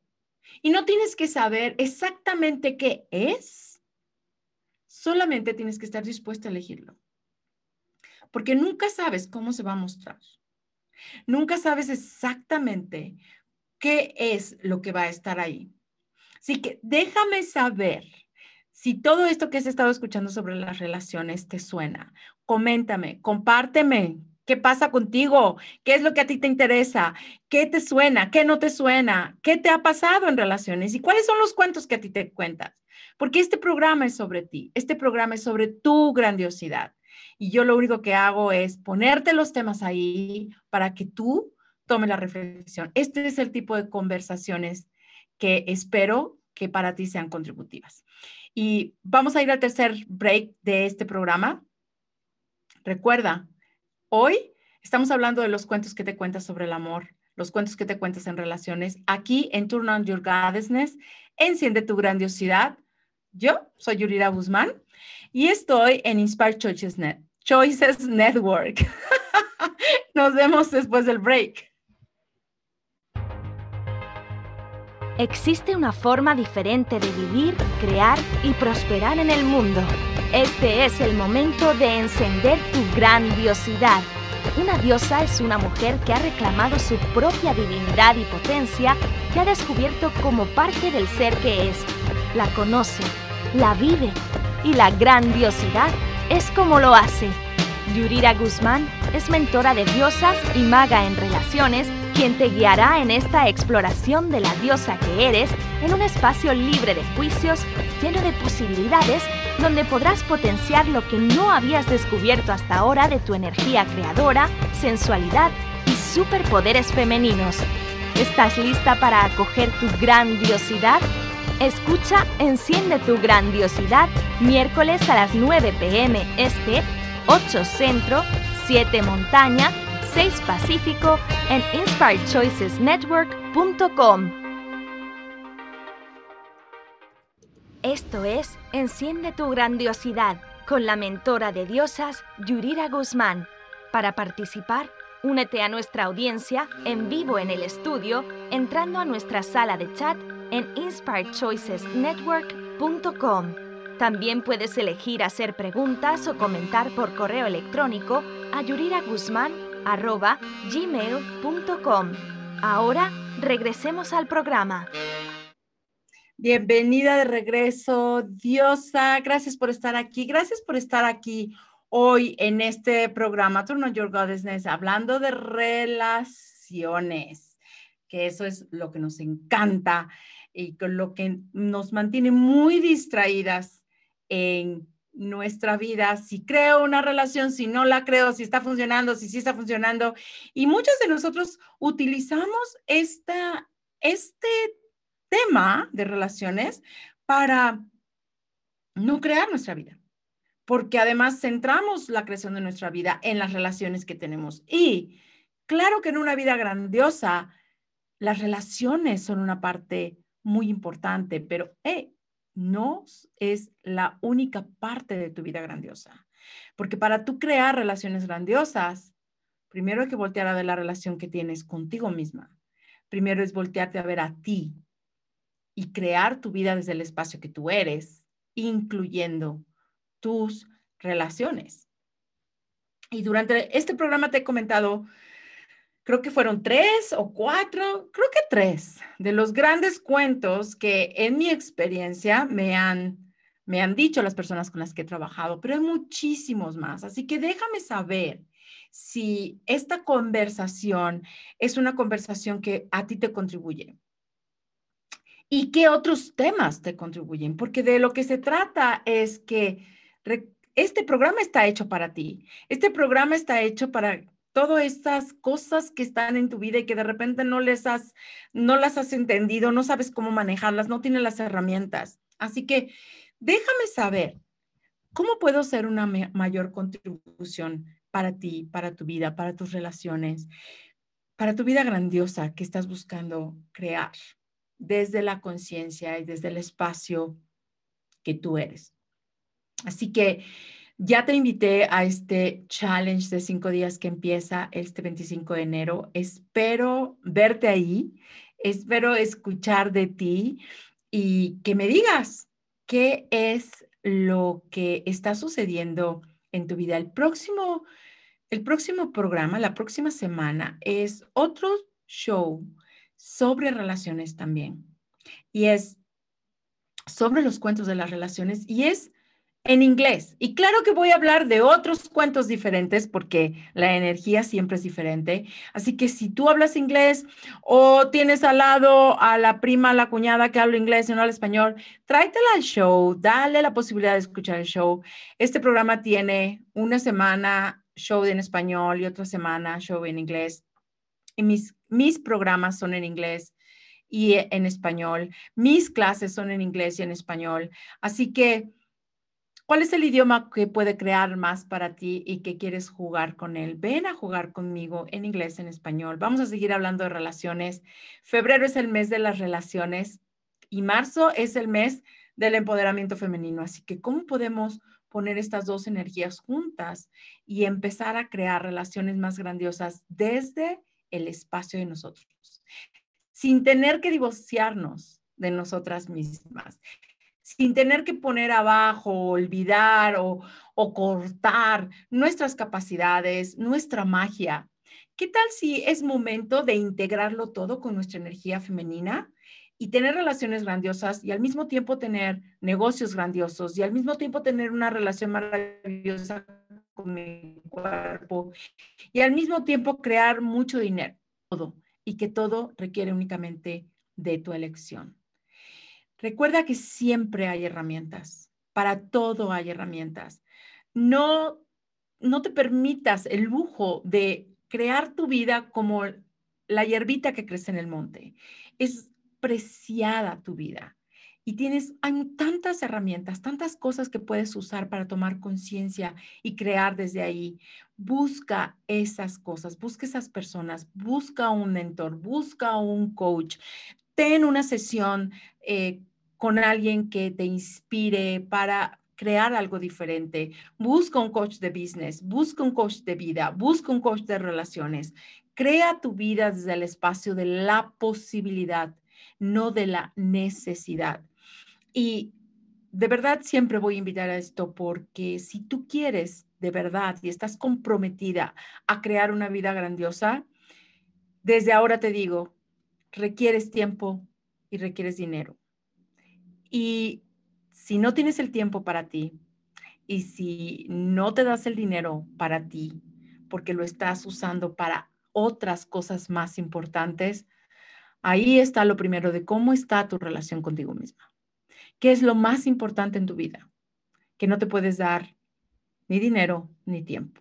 Y no tienes que saber exactamente qué es, solamente tienes que estar dispuesto a elegirlo. Porque nunca sabes cómo se va a mostrar. Nunca sabes exactamente qué es lo que va a estar ahí. Así que déjame saber si todo esto que has estado escuchando sobre las relaciones te suena. Coméntame, compárteme. ¿Qué pasa contigo? ¿Qué es lo que a ti te interesa? ¿Qué te suena? ¿Qué no te suena? ¿Qué te ha pasado en relaciones? ¿Y cuáles son los cuentos que a ti te cuentas? Porque este programa es sobre ti. Este programa es sobre tu grandiosidad. Y yo lo único que hago es ponerte los temas ahí para que tú tomes la reflexión. Este es el tipo de conversaciones que espero que para ti sean contributivas. Y vamos a ir al tercer break de este programa. Recuerda, hoy estamos hablando de los cuentos que te cuentas sobre el amor, los cuentos que te cuentas en relaciones. Aquí en Turn on Your Goddessness, enciende tu grandiosidad. Yo soy Yurira Guzmán y estoy en Inspire Choices, Choices Network. Nos vemos después del break. Existe una forma diferente de vivir, crear y prosperar en el mundo. Este es el momento de encender tu grandiosidad. Una diosa es una mujer que ha reclamado su propia divinidad y potencia que ha descubierto como parte del ser que es. La conoce, la vive y la grandiosidad es como lo hace. Yurira Guzmán es mentora de diosas y maga en relaciones quien te guiará en esta exploración de la diosa que eres en un espacio libre de juicios, lleno de posibilidades, donde podrás potenciar lo que no habías descubierto hasta ahora de tu energía creadora, sensualidad y superpoderes femeninos. ¿Estás lista para acoger tu grandiosidad? Escucha Enciende tu grandiosidad miércoles a las 9 pm este, 8 centro, 7 montaña, 6 Pacífico en inspiredchoicesnetwork.com. Esto es Enciende tu grandiosidad con la mentora de diosas Yurira Guzmán. Para participar, únete a nuestra audiencia en vivo en el estudio entrando a nuestra sala de chat en inspiredchoicesnetwork.com. También puedes elegir hacer preguntas o comentar por correo electrónico a Yurira Guzmán arroba gmail.com. Ahora regresemos al programa. Bienvenida de regreso, Diosa. Gracias por estar aquí. Gracias por estar aquí hoy en este programa Turno Your Goddessness, hablando de relaciones, que eso es lo que nos encanta y con lo que nos mantiene muy distraídas en nuestra vida, si creo una relación, si no la creo, si está funcionando, si sí está funcionando. Y muchos de nosotros utilizamos esta, este tema de relaciones para no crear nuestra vida, porque además centramos la creación de nuestra vida en las relaciones que tenemos. Y claro que en una vida grandiosa, las relaciones son una parte muy importante, pero hey, no es la única parte de tu vida grandiosa. Porque para tú crear relaciones grandiosas, primero hay que voltear a ver la relación que tienes contigo misma. Primero es voltearte a ver a ti y crear tu vida desde el espacio que tú eres, incluyendo tus relaciones. Y durante este programa te he comentado creo que fueron tres o cuatro, creo que tres de los grandes cuentos que en mi experiencia me han, me han dicho las personas con las que he trabajado, pero hay muchísimos más. Así que déjame saber si esta conversación es una conversación que a ti te contribuye. ¿Y qué otros temas te contribuyen? Porque de lo que se trata es que este programa está hecho para ti. Este programa está hecho para todas estas cosas que están en tu vida y que de repente no les has, no las has entendido, no sabes cómo manejarlas, no tienes las herramientas. Así que déjame saber cómo puedo ser una mayor contribución para ti, para tu vida, para tus relaciones, para tu vida grandiosa que estás buscando crear desde la conciencia y desde el espacio que tú eres. Así que ya te invité a este challenge de cinco días que empieza este 25 de enero. Espero verte ahí, espero escuchar de ti y que me digas qué es lo que está sucediendo en tu vida. El próximo, el próximo programa, la próxima semana, es otro show sobre relaciones también. Y es sobre los cuentos de las relaciones y es en inglés. Y claro que voy a hablar de otros cuentos diferentes porque la energía siempre es diferente. Así que si tú hablas inglés o tienes al lado a la prima, a la cuñada que habla inglés y no habla español, tráetela al show, dale la posibilidad de escuchar el show. Este programa tiene una semana show en español y otra semana show en inglés. Y mis, mis programas son en inglés y en español. Mis clases son en inglés y en español. Así que ¿Cuál es el idioma que puede crear más para ti y que quieres jugar con él? Ven a jugar conmigo en inglés, en español. Vamos a seguir hablando de relaciones. Febrero es el mes de las relaciones y marzo es el mes del empoderamiento femenino. Así que, ¿cómo podemos poner estas dos energías juntas y empezar a crear relaciones más grandiosas desde el espacio de nosotros? Sin tener que divorciarnos de nosotras mismas, sin tener que poner abajo, olvidar o, cortar nuestras capacidades, nuestra magia. ¿Qué tal si es momento de integrarlo todo con nuestra energía femenina y tener relaciones grandiosas y al mismo tiempo tener negocios grandiosos y al mismo tiempo tener una relación maravillosa con mi cuerpo y al mismo tiempo crear mucho dinero, todo, y que todo requiere únicamente de tu elección. Recuerda que siempre hay herramientas, para todo hay herramientas. No, no te permitas el lujo de crear tu vida como la hierbita que crece en el monte. Es preciada tu vida y tienes hay tantas herramientas, tantas cosas que puedes usar para tomar conciencia y crear desde ahí. Busca esas cosas, busca esas personas, busca un mentor, busca un coach, ten una sesión eh, con alguien que te inspire para crear algo diferente. Busca un coach de business, busca un coach de vida, busca un coach de relaciones. Crea tu vida desde el espacio de la posibilidad, no de la necesidad. Y de verdad siempre voy a invitar a esto porque si tú quieres de verdad y estás comprometida a crear una vida grandiosa, desde ahora te digo, requieres tiempo y requieres dinero. Y si no tienes el tiempo para ti y si no te das el dinero para ti porque lo estás usando para otras cosas más importantes, ahí está lo primero de cómo está tu relación contigo misma. ¿Qué es lo más importante en tu vida? Que no te puedes dar ni dinero ni tiempo.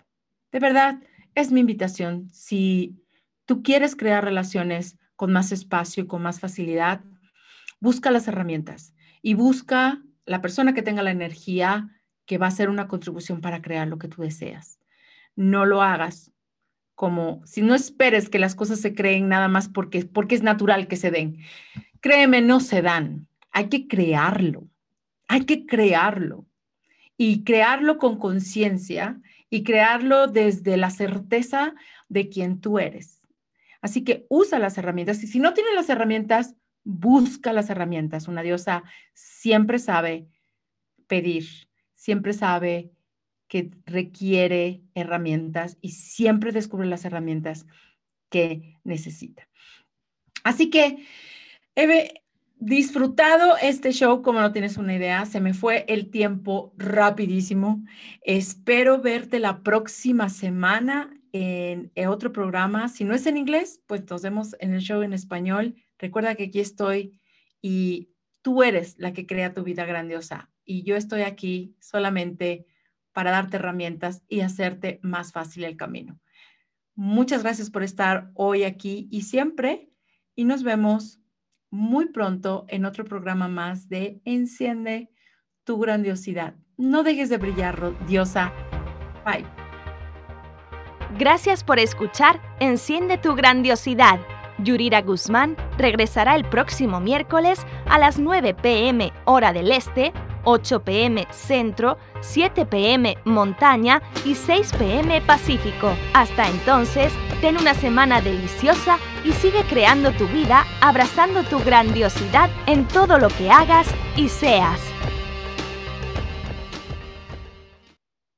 De verdad, es mi invitación. Si tú quieres crear relaciones con más espacio y con más facilidad, busca las herramientas y busca la persona que tenga la energía que va a hacer una contribución para crear lo que tú deseas. No lo hagas como si no esperes que las cosas se creen nada más porque, porque es natural que se den. Créeme, no se dan. Hay que crearlo. Hay que crearlo. Y crearlo con conciencia y crearlo desde la certeza de quien tú eres. Así que usa las herramientas y si no tienes las herramientas, busca las herramientas. Una diosa siempre sabe pedir, siempre sabe que requiere herramientas y siempre descubre las herramientas que necesita. Así que he disfrutado este show como no tienes una idea. Se me fue el tiempo rapidísimo. Espero verte la próxima semana en, otro programa. Si no es en inglés, pues nos vemos en el show en español. Recuerda que aquí estoy y tú eres la que crea tu vida grandiosa y yo estoy aquí solamente para darte herramientas y hacerte más fácil el camino. Muchas gracias por estar hoy aquí y siempre y nos vemos muy pronto en otro programa más de Enciende tu grandiosidad. No dejes de brillar, diosa. Bye. Gracias por escuchar Enciende tu grandiosidad. Yurira Guzmán regresará el próximo miércoles a las 9 pm hora del este 8 pm centro, 7 pm montaña y 6 pm pacífico. Hasta entonces, ten una semana deliciosa y sigue creando tu vida abrazando tu grandiosidad en todo lo que hagas y seas.